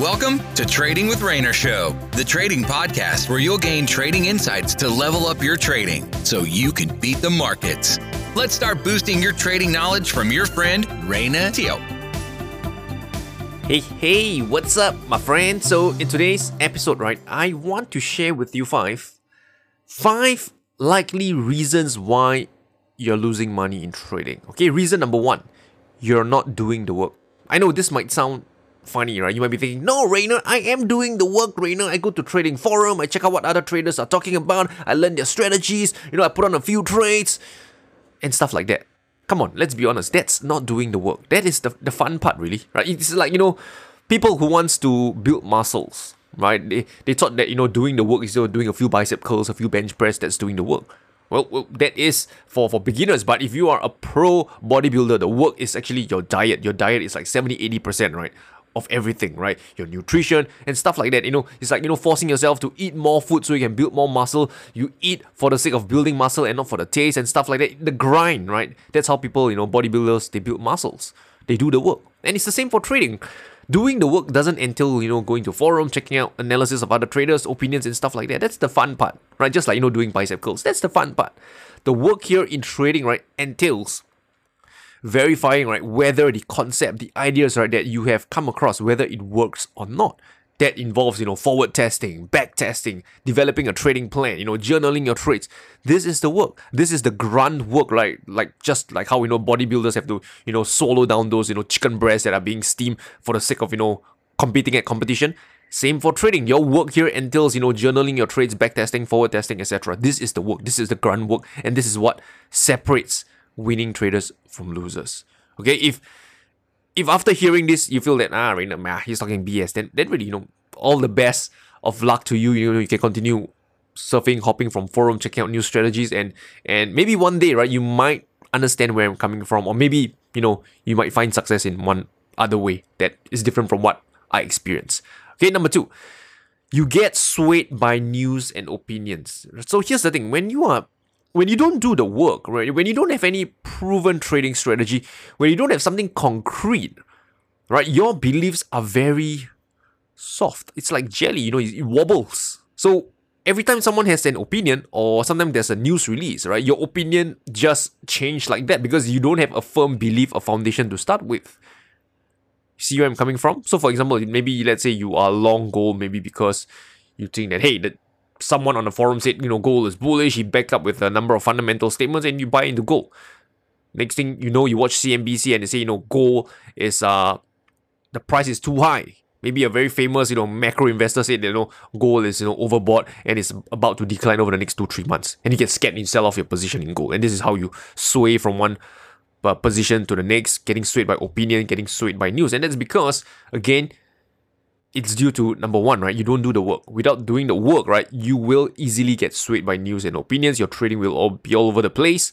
Welcome to Trading with Rayner Show, the trading podcast where you'll gain trading insights to level up your trading so you can beat the markets. Let's start boosting your trading knowledge from your friend Rayner Teo. Hey, hey, what's up, my friend? So, in today's episode, right, I want to share with you five, five likely reasons why you're losing money in trading. Okay, reason number one, you're not doing the work. I know this might sound funny, right? You might be thinking, no, Rayner, I am doing the work, Rayner. I go to trading forum, I check out what other traders are talking about, I learn their strategies, you know, I put on a few trades and stuff like that. Come on, let's be honest, that's not doing the work. That is the, the fun part, really, right? It's like, you know, people who wants to build muscles, right? They, they thought that, you know, doing the work is you know, doing a few bicep curls, a few bench press, that's doing the work. Well, well, that is for, for beginners, but if you are a pro bodybuilder, the work is actually your diet. Your diet is like 70 80%, right? Of everything, right? Your nutrition and stuff like that. You know, it's like, you know, forcing yourself to eat more food so you can build more muscle. You eat for the sake of building muscle and not for the taste and stuff like that. The grind, right? That's how people, you know, bodybuilders, they build muscles. They do the work. And it's the same for trading. Doing the work doesn't entail, you know, going to forum, checking out analysis of other traders, opinions and stuff like that. That's the fun part, right? Just like, you know, doing bicep curls. That's the fun part. The work here in trading, right, entails verifying right whether the concept, the ideas right that you have come across, whether it works or not. That involves, you know, forward testing, back testing, developing a trading plan, you know, journaling your trades. This is the work. This is the grunt work, right? Like just like how you know bodybuilders have to, you know, swallow down those, you know, chicken breasts that are being steamed for the sake of, you know, competing at competition. Same for trading. Your work here entails, you know, journaling your trades, back testing, forward testing, etc. This is the work. This is the grunt work, and this is what separates winning traders from losers. Okay, if if after hearing this you feel that ah, Rayner, man, he's talking BS, then then really, you know, all the best of luck to you. You know, you can continue surfing, hopping from forum, checking out new strategies, and and maybe one day, right, you might understand where I'm coming from, or maybe you know you might find success in one other way that is different from what I experience. Okay, number two, you get swayed by news and opinions. So here's the thing: when you are when you don't do the work, right? When you don't have any proven trading strategy, when you don't have something concrete, right? Your beliefs are very soft. It's like jelly, you know, it, wobbles. So every time someone has an opinion or sometimes there's a news release, right? Your opinion just changed like that because you don't have a firm belief, a foundation to start with. See where I'm coming from? So for example, maybe let's say you are long gold, maybe because you think that hey, the someone on the forum said, you know, gold is bullish. He backed up with a number of fundamental statements, and you buy into gold. Next thing you know, you watch CNBC and they say, you know, gold is uh the price is too high. Maybe a very famous, you know, macro investor said, you know, gold is, you know, overbought and it's about to decline over the next two, three months. And you get scared and you sell off your position in gold. And this is how you sway from one uh, position to the next, getting swayed by opinion, getting swayed by news. And that's because, again, it's due to number one, right? You don't do the work. Without doing the work, right, you will easily get swayed by news and opinions. Your trading will all be all over the place.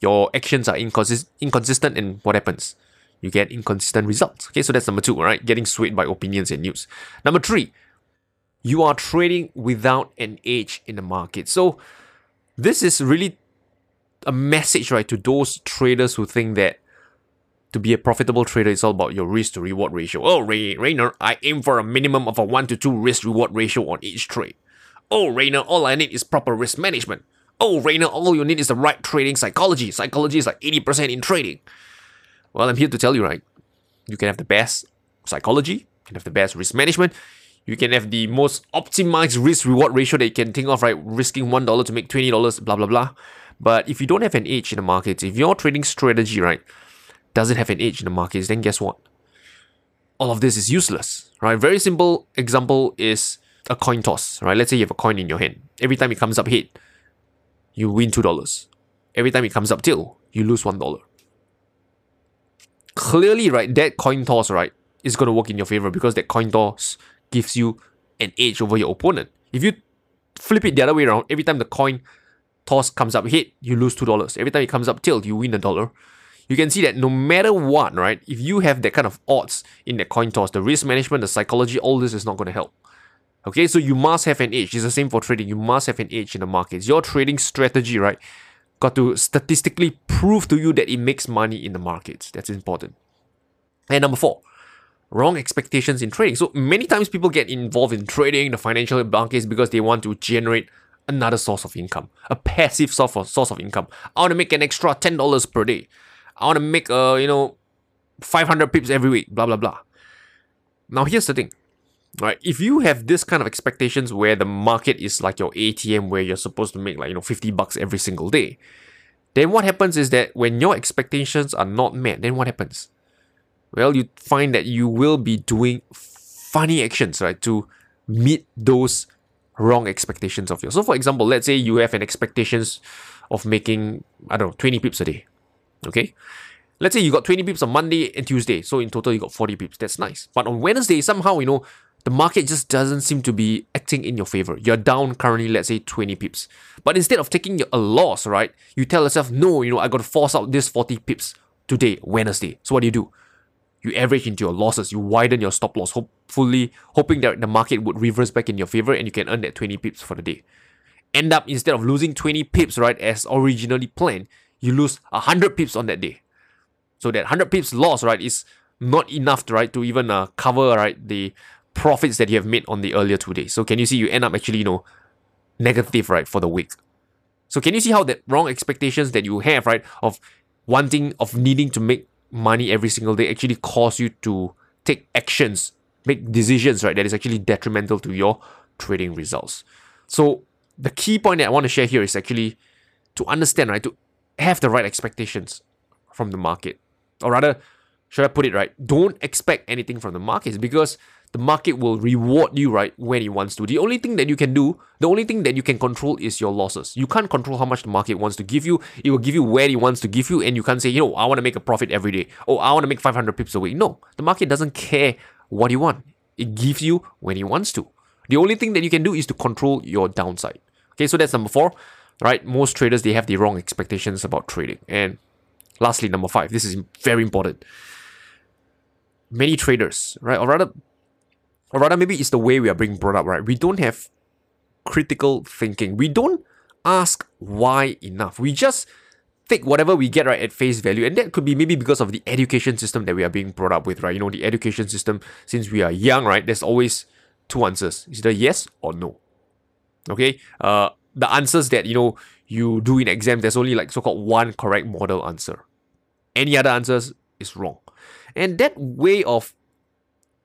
Your actions are inconsist- inconsistent, and what happens? You get inconsistent results. Okay, so that's number two, right? Getting swayed by opinions and news. Number three, you are trading without an edge in the market. So this is really a message, right, to those traders who think that to be a profitable trader, it's all about your risk to reward ratio. Oh, Ray, I aim for a minimum of a 1 to 2 risk reward ratio on each trade. Oh, Rayner, all I need is proper risk management. Oh, Rayner, all you need is the right trading psychology. Psychology is like 80% in trading. Well, I'm here to tell you, right? You can have the best psychology, you can have the best risk management, you can have the most optimized risk reward ratio that you can think of, right? Risking $1 to make $20, blah, blah, blah. But if you don't have an edge in the markets, if your trading strategy, right, doesn't have an edge in the markets, then guess what? All of this is useless, right? Very simple example is a coin toss, right? Let's say you have a coin in your hand. Every time it comes up head, you win two dollars. Every time it comes up tail, you lose one dollar. Clearly, right, that coin toss, right, is gonna work in your favor because that coin toss gives you an edge over your opponent. If you flip it the other way around, every time the coin toss comes up head, you lose two dollars. Every time it comes up tail, you win a dollar you can see that no matter what, right, if you have that kind of odds in that coin toss, the risk management, the psychology, all this is not going to help. Okay, so you must have an edge. It's the same for trading. You must have an edge in the markets. Your trading strategy, right, got to statistically prove to you that it makes money in the markets. That's important. And number four, wrong expectations in trading. So many times people get involved in trading, the financial markets, because they want to generate another source of income, a passive source of, source of income. I want to make an extra $10 per day. I want to make, uh, you know, 500 pips every week, blah, blah, blah. Now, here's the thing, right? If you have this kind of expectations where the market is like your ATM, where you're supposed to make like, you know, 50 bucks every single day, then what happens is that when your expectations are not met, then what happens? Well, you find that you will be doing funny actions, right, to meet those wrong expectations of yours. So, for example, let's say you have an expectations of making, I don't know, 20 pips a day. Okay? Let's say you got 20 pips on Monday and Tuesday. So in total you got 40 pips. That's nice. But on Wednesday, somehow, you know, the market just doesn't seem to be acting in your favor. You're down currently, let's say 20 pips. But instead of taking a loss, right, you tell yourself, no, you know, I got to force out this 40 pips today, Wednesday. So what do you do? You average into your losses, you widen your stop loss, hopefully hoping that the market would reverse back in your favor and you can earn that 20 pips for the day. End up instead of losing 20 pips, right, as originally planned, you lose 100 pips on that day. So that 100 pips loss, right, is not enough, right, to even uh, cover, right, the profits that you have made on the earlier two days. So can you see you end up actually, you know, negative, right, for the week. So can you see how that wrong expectations that you have, right, of wanting, of needing to make money every single day actually cause you to take actions, make decisions, right, that is actually detrimental to your trading results. So the key point that I want to share here is actually to understand, right, to have the right expectations from the market. Or rather, should I put it right? Don't expect anything from the markets because the market will reward you right when it wants to. The only thing that you can do, the only thing that you can control is your losses. You can't control how much the market wants to give you. It will give you where it wants to give you, and you can't say, you know, I want to make a profit every day. Oh, I want to make 500 pips a week. No, the market doesn't care what you want. It gives you when it wants to. The only thing that you can do is to control your downside. Okay, so that's number four, right? Most traders they have the wrong expectations about trading. And lastly, number five, this is very important. Many traders, right, or rather or rather maybe it's the way we are being brought up, right? We don't have critical thinking. We don't ask why enough. We just take whatever we get right at face value and that could be maybe because of the education system that we are being brought up with right you know the education system since we are young right there's always two answers either yes or no okay uh the answers that you know you do in exam there's only like so-called one correct model answer any other answers is wrong and that way of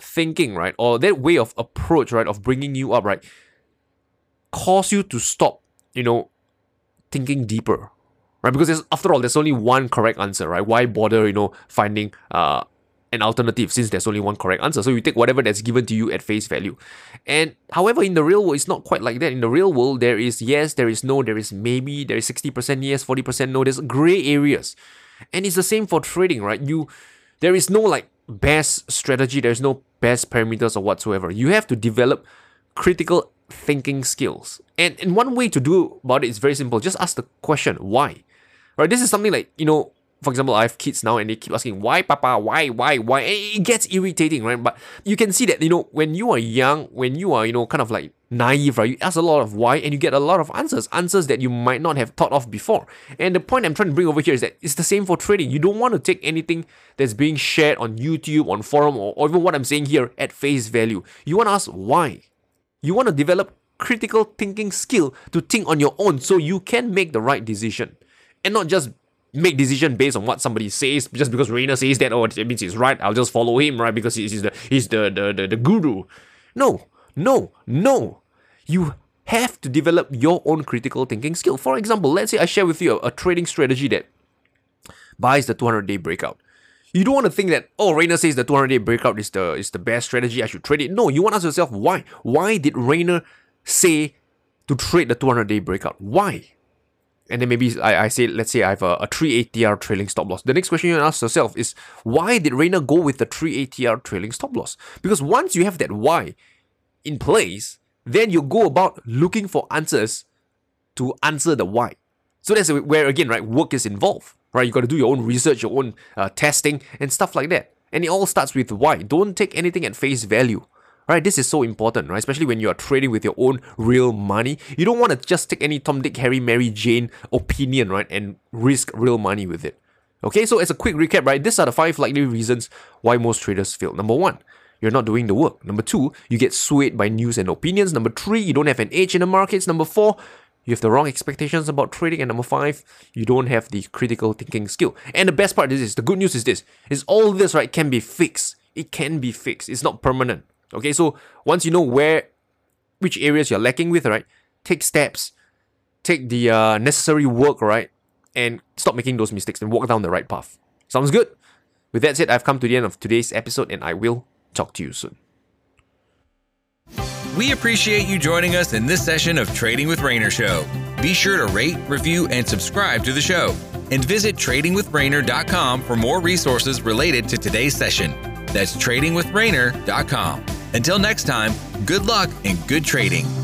thinking, right, or that way of approach, right, of bringing you up, right, cause you to stop, you know, thinking deeper, right? Because after all, there's only one correct answer, right? Why bother, you know, finding uh an alternative since there's only one correct answer. So you take whatever that's given to you at face value. And however, in the real world, it's not quite like that. In the real world, there is yes, there is no, there is maybe, there is 60% yes, 40% no. There's gray areas. And it's the same for trading, right? You there is no like best strategy, there's no best parameters or whatsoever. You have to develop critical thinking skills. And, and one way to do about it is very simple. Just ask the question, why? Right? This is something like, you know, for example, I have kids now and they keep asking, why, Papa? Why, why, why? And it gets irritating, right? But you can see that, you know, when you are young, when you are, you know, kind of like naive, right? You ask a lot of why and you get a lot of answers, answers that you might not have thought of before. And the point I'm trying to bring over here is that it's the same for trading. You don't want to take anything that's being shared on YouTube, on forum, or, or even what I'm saying here at face value. You want to ask why. You want to develop critical thinking skill to think on your own so you can make the right decision and not just make decision based on what somebody says just because Rayner says that oh it means he's right I'll just follow him right because he's, he's the he's the, the the the guru. No no no. You have to develop your own critical thinking skill. For example let's say I share with you a, a trading strategy that buys the 200 day breakout. You don't want to think that oh Rayner says the 200 day breakout is the is the best strategy I should trade it. No you want to ask yourself why? Why did Rayner say to trade the 200 day breakout? Why and then maybe I, I say, let's say I have a, a 3 ATR trailing stop loss. The next question you ask yourself is, why did Rayner go with the 3 ATR trailing stop loss? Because once you have that why in place, then you go about looking for answers to answer the why. So that's where, again, right, work is involved, right? You got to do your own research, your own uh, testing, and stuff like that. And it all starts with why. Don't take anything at face value right? This is so important, right? Especially when you are trading with your own real money. You don't want to just take any Tom, Dick, Harry, Mary, Jane opinion, right, and risk real money with it. Okay, so as a quick recap, right, these are the five likely reasons why most traders fail. Number one, you're not doing the work. Number two, you get swayed by news and opinions. Number three, you don't have an edge in the markets. Number four, you have the wrong expectations about trading. And number five, you don't have the critical thinking skill. And the best part is this, the good news is this, is all this, right, can be fixed. It can be fixed. It's not permanent. Okay, so once you know where, which areas you're lacking with, right, take steps, take the uh, necessary work, right, and stop making those mistakes and walk down the right path. Sounds good? With that said, I've come to the end of today's episode and I will talk to you soon. We appreciate you joining us in this session of Trading with Rayner Show. Be sure to rate, review, and subscribe to the show. And visit tradingwithrayner.com for more resources related to today's session. That's tradingwithrayner.com. Until next time, good luck and good trading.